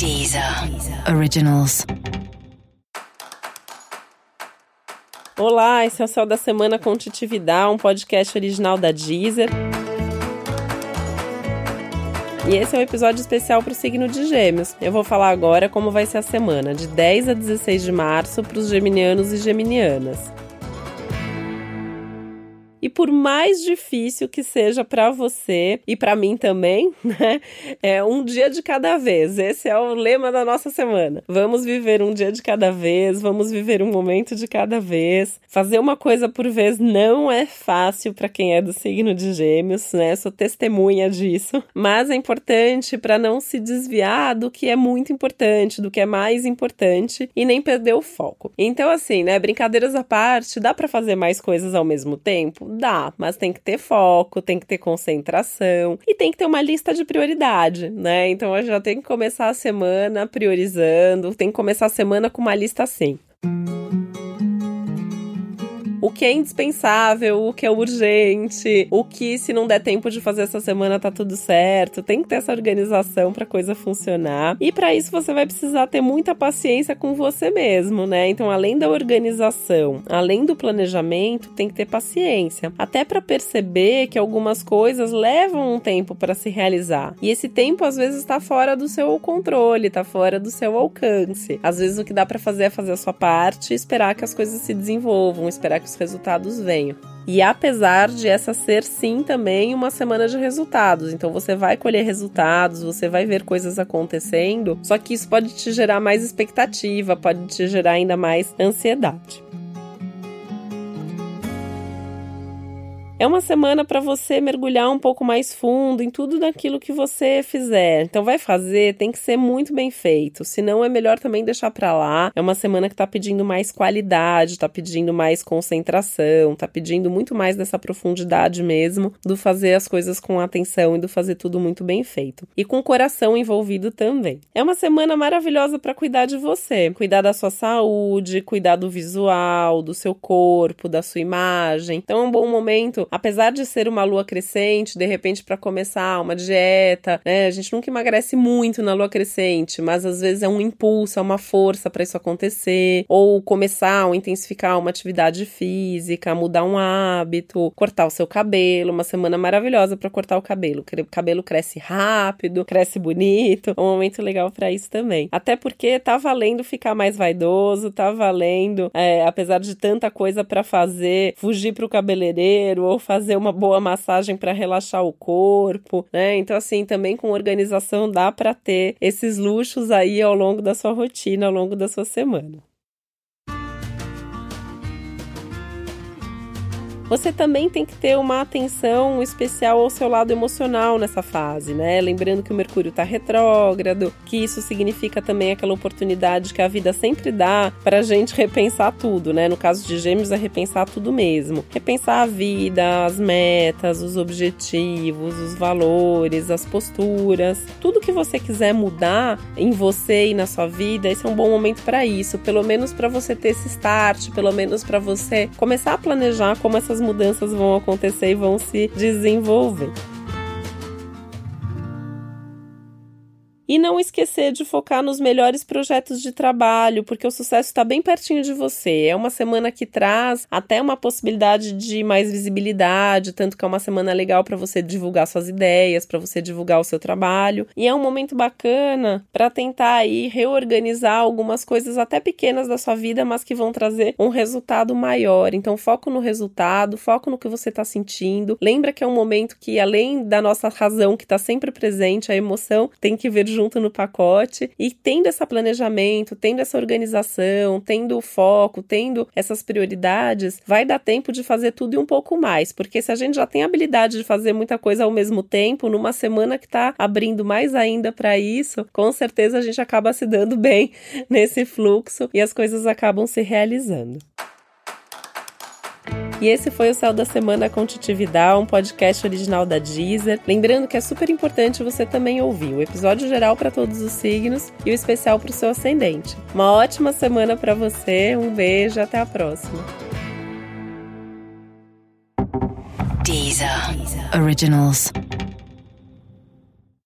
Deezer Originals. Olá, esse é o Céu da Semana com Titividade, um podcast original da Deezer. E esse é um episódio especial para o signo de Gêmeos. Eu vou falar agora como vai ser a semana, de 10 a 16 de março, para os geminianos e geminianas. E por mais difícil que seja para você e para mim também, né? É um dia de cada vez. Esse é o lema da nossa semana. Vamos viver um dia de cada vez, vamos viver um momento de cada vez. Fazer uma coisa por vez não é fácil para quem é do signo de Gêmeos, né? Sou testemunha disso, mas é importante para não se desviar do que é muito importante, do que é mais importante e nem perder o foco. Então assim, né, brincadeiras à parte, dá para fazer mais coisas ao mesmo tempo? Dá, mas tem que ter foco, tem que ter concentração e tem que ter uma lista de prioridade, né? Então eu já tenho que começar a semana priorizando, tem que começar a semana com uma lista assim o que é indispensável, o que é urgente, o que se não der tempo de fazer essa semana tá tudo certo. Tem que ter essa organização para coisa funcionar. E para isso você vai precisar ter muita paciência com você mesmo, né? Então, além da organização, além do planejamento, tem que ter paciência, até para perceber que algumas coisas levam um tempo para se realizar. E esse tempo às vezes está fora do seu controle, está fora do seu alcance. Às vezes o que dá para fazer é fazer a sua parte, esperar que as coisas se desenvolvam, esperar que os resultados venham. E apesar de essa ser sim também uma semana de resultados, então você vai colher resultados, você vai ver coisas acontecendo, só que isso pode te gerar mais expectativa, pode te gerar ainda mais ansiedade. É uma semana para você mergulhar um pouco mais fundo em tudo daquilo que você fizer. Então vai fazer, tem que ser muito bem feito. Senão é melhor também deixar para lá. É uma semana que tá pedindo mais qualidade, tá pedindo mais concentração, tá pedindo muito mais dessa profundidade mesmo do fazer as coisas com atenção e do fazer tudo muito bem feito. E com o coração envolvido também. É uma semana maravilhosa para cuidar de você, cuidar da sua saúde, cuidar do visual, do seu corpo, da sua imagem. Então é um bom momento apesar de ser uma lua crescente, de repente para começar uma dieta, né? A gente nunca emagrece muito na lua crescente, mas às vezes é um impulso, é uma força para isso acontecer, ou começar ou intensificar uma atividade física, mudar um hábito, cortar o seu cabelo, uma semana maravilhosa para cortar o cabelo. O cabelo cresce rápido, cresce bonito, é um momento legal para isso também. Até porque tá valendo ficar mais vaidoso, tá valendo, é, apesar de tanta coisa para fazer, fugir pro cabeleireiro ou fazer uma boa massagem para relaxar o corpo, né? Então, assim, também com organização dá para ter esses luxos aí ao longo da sua rotina, ao longo da sua semana. Você também tem que ter uma atenção especial ao seu lado emocional nessa fase, né? Lembrando que o Mercúrio está retrógrado, que isso significa também aquela oportunidade que a vida sempre dá para a gente repensar tudo, né? No caso de Gêmeos, é repensar tudo mesmo. Repensar a vida, as metas, os objetivos, os valores, as posturas, tudo que você quiser mudar em você e na sua vida, esse é um bom momento para isso, pelo menos para você ter esse start, pelo menos para você começar a planejar como essas mudanças vão acontecer e vão se desenvolver. E não esquecer de focar nos melhores projetos de trabalho, porque o sucesso está bem pertinho de você. É uma semana que traz até uma possibilidade de mais visibilidade, tanto que é uma semana legal para você divulgar suas ideias, para você divulgar o seu trabalho. E é um momento bacana para tentar aí reorganizar algumas coisas até pequenas da sua vida, mas que vão trazer um resultado maior. Então, foco no resultado, foco no que você está sentindo. Lembra que é um momento que, além da nossa razão que está sempre presente, a emoção tem que ver junto junto no pacote e tendo esse planejamento, tendo essa organização, tendo o foco, tendo essas prioridades, vai dar tempo de fazer tudo e um pouco mais, porque se a gente já tem a habilidade de fazer muita coisa ao mesmo tempo, numa semana que está abrindo mais ainda para isso, com certeza a gente acaba se dando bem nesse fluxo e as coisas acabam se realizando. E esse foi o Céu da Semana com Titividade, um podcast original da Deezer. Lembrando que é super importante você também ouvir o episódio geral para todos os signos e o especial para o seu ascendente. Uma ótima semana para você, um beijo, até a próxima. Deezer, Deezer. Originals.